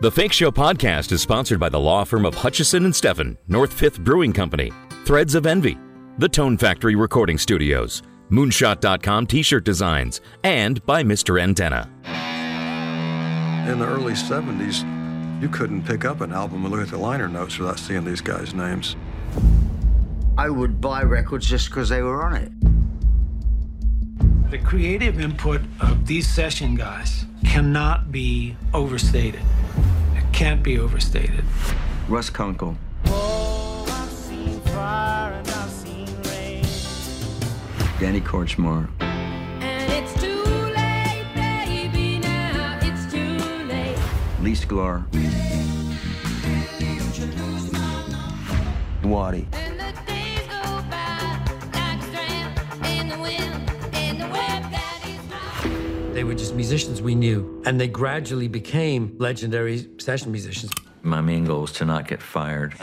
The Fake Show podcast is sponsored by the law firm of Hutchison and Steffen, North Fifth Brewing Company, Threads of Envy, The Tone Factory Recording Studios, Moonshot.com t-shirt designs, and by Mr. Antenna. In the early 70s, you couldn't pick up an album and look at the liner notes without seeing these guys' names. I would buy records just because they were on it. The creative input of these session guys cannot be overstated. It can't be overstated. Russ Kunkel. Danny Kortchmar. Lee Sklar. Waddy. They were just musicians we knew, and they gradually became legendary session musicians. My main goal was to not get fired.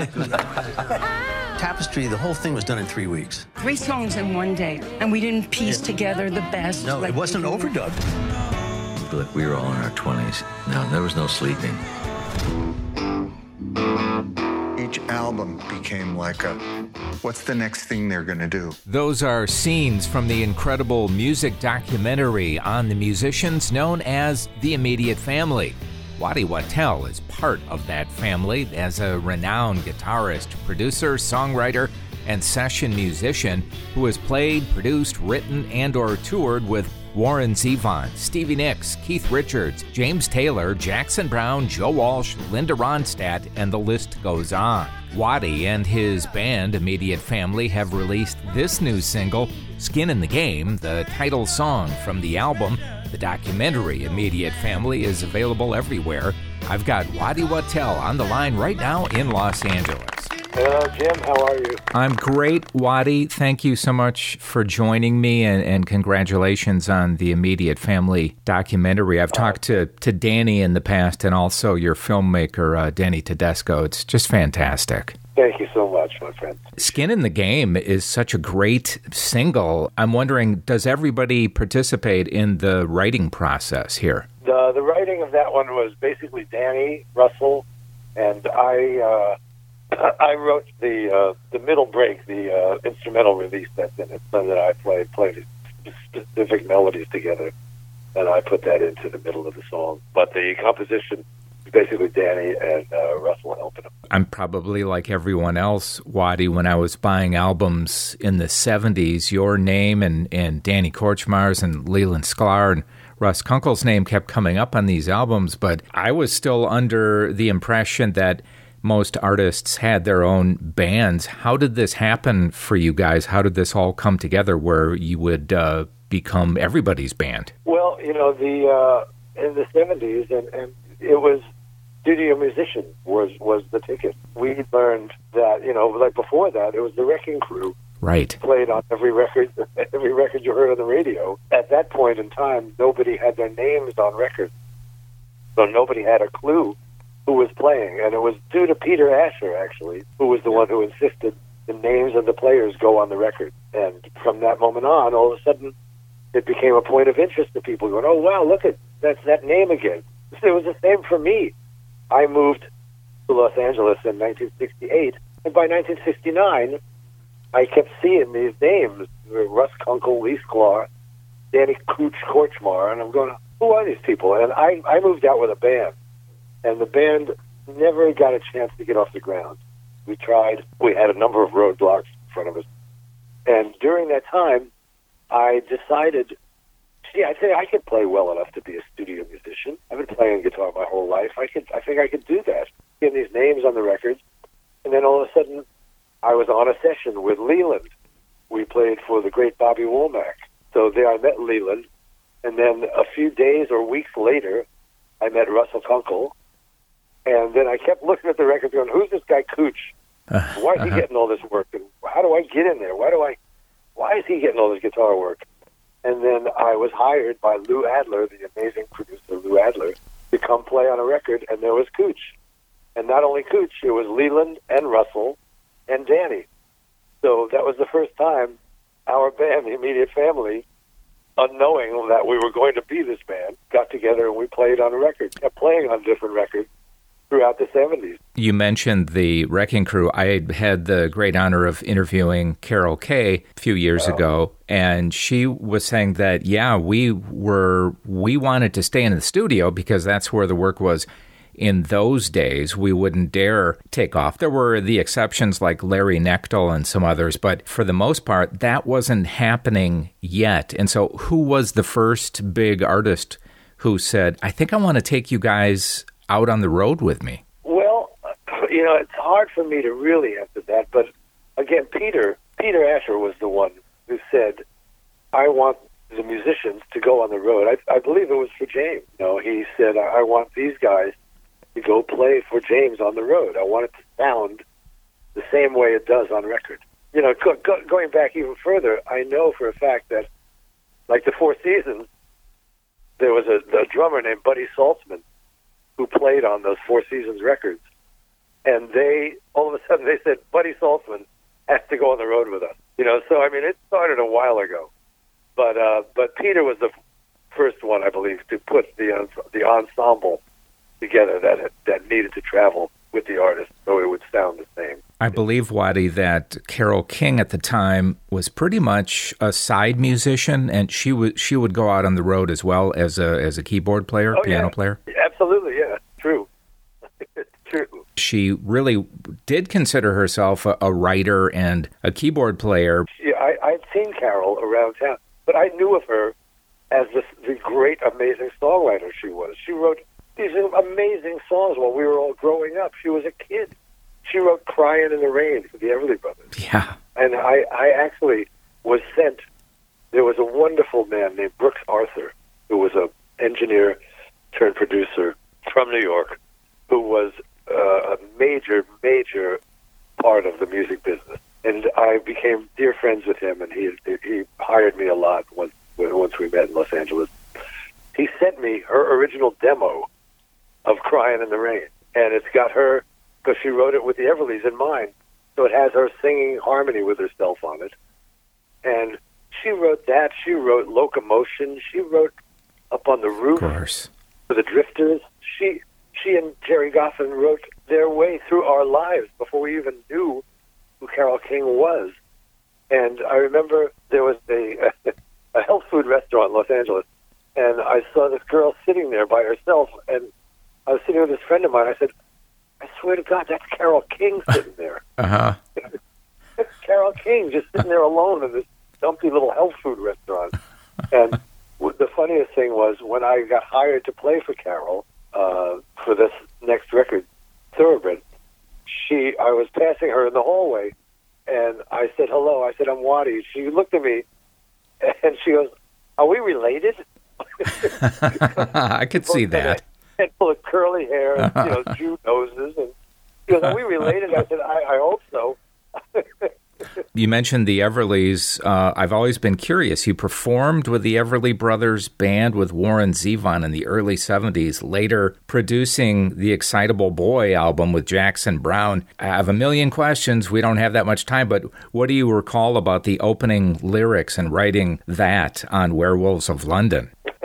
Tapestry, the whole thing was done in three weeks. Three songs in one day, and we didn't piece together the best. No, like it wasn't we overdubbed. Look, we were all in our 20s. No, there was no sleeping. Album became like a what's the next thing they're going to do? Those are scenes from the incredible music documentary on the musicians known as the Immediate Family. Waddy Wachtel is part of that family as a renowned guitarist, producer, songwriter, and session musician who has played, produced, written, and or toured with Warren Zevon, Stevie Nicks, Keith Richards, James Taylor, Jackson Browne, Joe Walsh, Linda Ronstadt, and the list goes on. Waddy and his band Immediate Family have released this new single, Skin in the Game, the title song from the album. The documentary Immediate Family is available everywhere. I've got Waddy Wachtel on the line right now in Los Angeles. Hello, Jim. How are you? I'm great, Waddy. Thank you so much for joining me and, and congratulations on the Immediate Family documentary. I've talked to, to Danny in the past and also your filmmaker, uh, Denny Tedesco. It's just fantastic. Thank you so much, my friend. Skin in the Game is such a great single. I'm wondering, does everybody participate in the writing process here? The the writing of that one was basically Danny Russell, and I uh, I wrote the uh, the middle break, the uh, instrumental release that's in it, that I played played specific melodies together, and I put that into the middle of the song. But the composition is basically Danny and uh, Russell helping him. I'm probably like everyone else, Waddy, when I was buying albums in the 70s, your name and, and Danny Kortchmar's and Leland Sklar and Russ Kunkel's name kept coming up on these albums, but I was still under the impression that most artists had their own bands. How did this happen for you guys? How did this all come together where you would uh, become everybody's band? Well, you know, the uh, in the seventies, and, and it was studio musician was was the ticket. We learned that you know, like before that, it was the Wrecking Crew Right. played on every record, every record you heard on the radio. At that point in time, nobody had their names on records, so nobody had a clue who was playing, and it was due to Peter Asher actually, who was the one who insisted the names of the players go on the record. And from that moment on, all of a sudden, it became a point of interest to people going, "Oh wow, look at that's that name again." It was the same for me. I moved to Los Angeles in 1968, and by 1969, I kept seeing these names: Russ Kunkel, Lee Sklar, Danny Cooch Kortchmar, and I'm going, "Who are these people?" And I I moved out with a band, and the band never got a chance to get off the ground. We tried. We had a number of roadblocks in front of us, and during that time, I decided, gee, I think I could play well enough to be a studio musician. I've been playing guitar my whole life. I could, I think I could do that. Get these names on the records, and then all of a sudden, I was on a session with Leland. We played for the great Bobby Womack. So there I met Leland, and then a few days or weeks later, I met Russell Kunkel, and then I kept looking at the records, going, "Who's this guy Cooch? Uh, why is he uh-huh. getting all this work? And how do I get in there? Why do I? Why is he getting all this guitar work?" And then I was hired by Lou Adler, the amazing producer Lou Adler, to come play on a record, and there was Cooch. And not only Cooch, it was Leland and Russell and Danny. So that was the first time our band, the immediate family, unknowing that we were going to be this band, got together and we played on a record, kept playing on different records. Throughout the 70s. You mentioned the Wrecking Crew. I had the great honor of interviewing Carol Kaye a few years ago, and she was saying that yeah, we were we wanted to stay in the studio because that's where the work was. In those days, we wouldn't dare take off. There were the exceptions like Larry Knechtel and some others, but for the most part, that wasn't happening yet. And so, who was the first big artist who said, I think I want to take you guys out on the road with me? Well, you know, it's hard for me to really answer that, but again, Peter Peter Asher was the one who said, "I want the musicians to go on the road." I, I believe it was for James. You know, he said, "I want these guys to go play for James on the road. I want it to sound the same way it does on record." You know, go, go, going back even further, I know for a fact that, like the Four Seasons, there was a, a drummer named Buddy Saltzman who played on those Four Seasons records, and they all of a sudden they said Buddy Saltzman has to go on the road with us. You know, so I mean it started a while ago, but uh, but Peter was the first one I believe to put the ens- the ensemble together that that needed to travel with the artist so it would sound the same. I believe, Waddy, that Carole King at the time was pretty much a side musician, and she would she would go out on the road as well as a as a keyboard player, Oh, piano yeah. player. Yeah. She really did consider herself a, a writer and a keyboard player. She, I, I'd seen Carol around town, but I knew of her as this, the great, amazing songwriter she was. She wrote these amazing songs while we were all growing up. She was a kid. She wrote "Crying in the Rain" for the Everly Brothers, Yeah, and I, I actually was sent. There was a wonderful man named Brooks Arthur, who was a engineer turned producer from New York, who was uh, a major, major part of the music business. And I became dear friends with him, and he he hired me a lot once once we met in Los Angeles. He sent me her original demo of "Crying in the Rain," and it's got her because she wrote it with the Everlys in mind, so it has her singing harmony with herself on it. And she wrote that. She wrote "Locomotion." She wrote "Up on the Roof." of course. for the Drifters. She she and Gerry Goffin wrote their way through our lives before we even knew who Carole King was. And I remember there was a a health food restaurant in Los Angeles, and I saw this girl sitting there by herself, and I was sitting with this friend of mine. I said, "I swear to God, that's Carole King sitting there. Uh huh. That's Carole King just sitting there alone in this dumpy little health food restaurant." And the funniest thing was when I got hired to play for Carol uh, for this next record, Thoroughbred. She, I was passing her in the hallway, and I said hello. I said I'm Waddy. She looked at me, and she goes, "Are we related?" I could see that. Head full of curly hair, and, you know, Jew noses, and she goes, "Are we related?" I said, "I, I hope so." You mentioned the Everlys. Uh, I've always been curious. You performed with the Everly Brothers band with Warren Zevon in the early 70s, later producing the Excitable Boy album with Jackson Browne. I have a million questions. We don't have that much time, but what do you recall about the opening lyrics and writing that on Werewolves of London?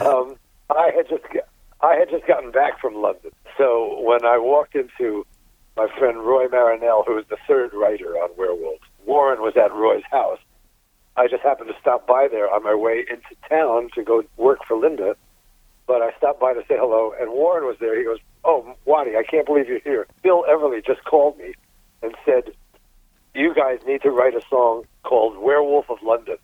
um, I had just I had just gotten back from London, so when I walked into my friend Roy Marinell, who was the third writer on Werewolves, Warren was at Roy's house. I just happened to stop by there on my way into town to go work for Linda, but I stopped by to say hello, and Warren was there. He goes, "Oh, Waddy, I can't believe you're here." Phil Everly just called me and said, "You guys need to write a song called Werewolf of London."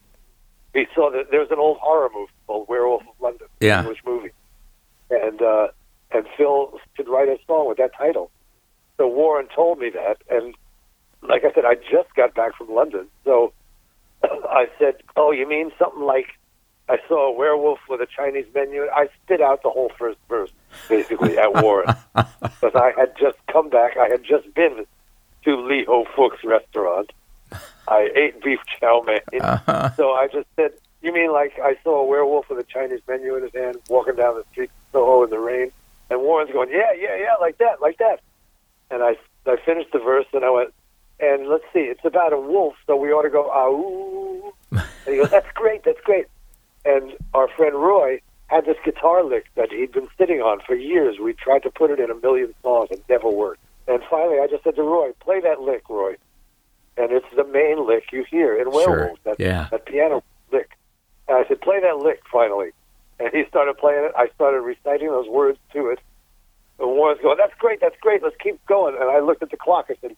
He saw that there's an old horror movie called Werewolf of London, Yeah. English movie, and uh, and Phil should write a song with that title. So Warren told me that, and like I said, I just got back from London, so I said, "Oh, you mean something like I saw a werewolf with a Chinese menu?" I spit out the whole first verse basically at Warren because I had just come back. I had just been to Lee Ho Fook's restaurant. I ate beef chow mein. Uh-huh. So I just said, "You mean like I saw a werewolf with a Chinese menu in his hand, walking down the street Soho in the rain?" And Warren's going, "Yeah, yeah, yeah, like that, like that." And I I finished the verse, and I went, "And let's see, it's about a wolf, so we ought to go ah ooh." And he goes, "That's great, that's great." And our friend Roy had this guitar lick that he'd been sitting on for years. We tried to put it in a million songs and never worked. And finally, I just said to Roy, "Play that lick, Roy." And it's the main lick you hear in Werewolves. Sure. That, Yeah. that piano lick. And I said, "Play that lick." Finally, and he started playing it. I started reciting those words to it. And Warren's going, "That's great. That's great. Let's keep going." And I looked at the clock. I said,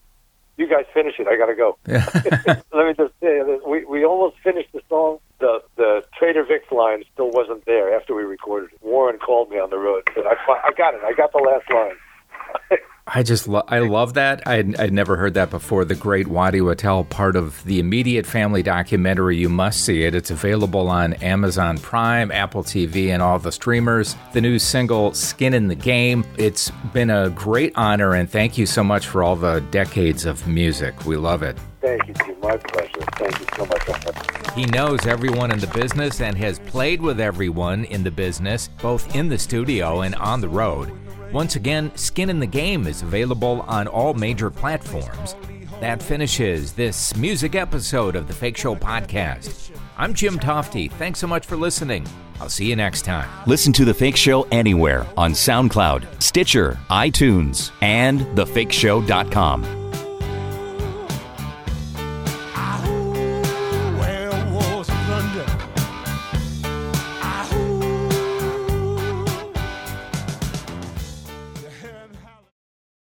"You guys finish it. I got to go." Yeah. Let me just say, that we we almost finished the song. The the Trader Vic's line still wasn't there after we recorded it. Warren called me on the road. and Said, "I I got it. I got the last line." I just lo- I love that. I'd, I'd never heard that before. The Great Waddy Wachtel, part of the immediate family documentary. You must see it. It's available on Amazon Prime, Apple TV, and all the streamers. The new single "Skin in the Game." It's been a great honor, and thank you so much for all the decades of music. We love it. Thank you. My pleasure. Thank you so much. He knows everyone in the business and has played with everyone in the business, both in the studio and on the road. Once again, Skin in the Game is available on all major platforms. That finishes this music episode of the Fake Show podcast. I'm Jim Tofte. Thanks so much for listening. I'll see you next time. Listen to The Fake Show anywhere on SoundCloud, Stitcher, iTunes, and thefakeshow.com.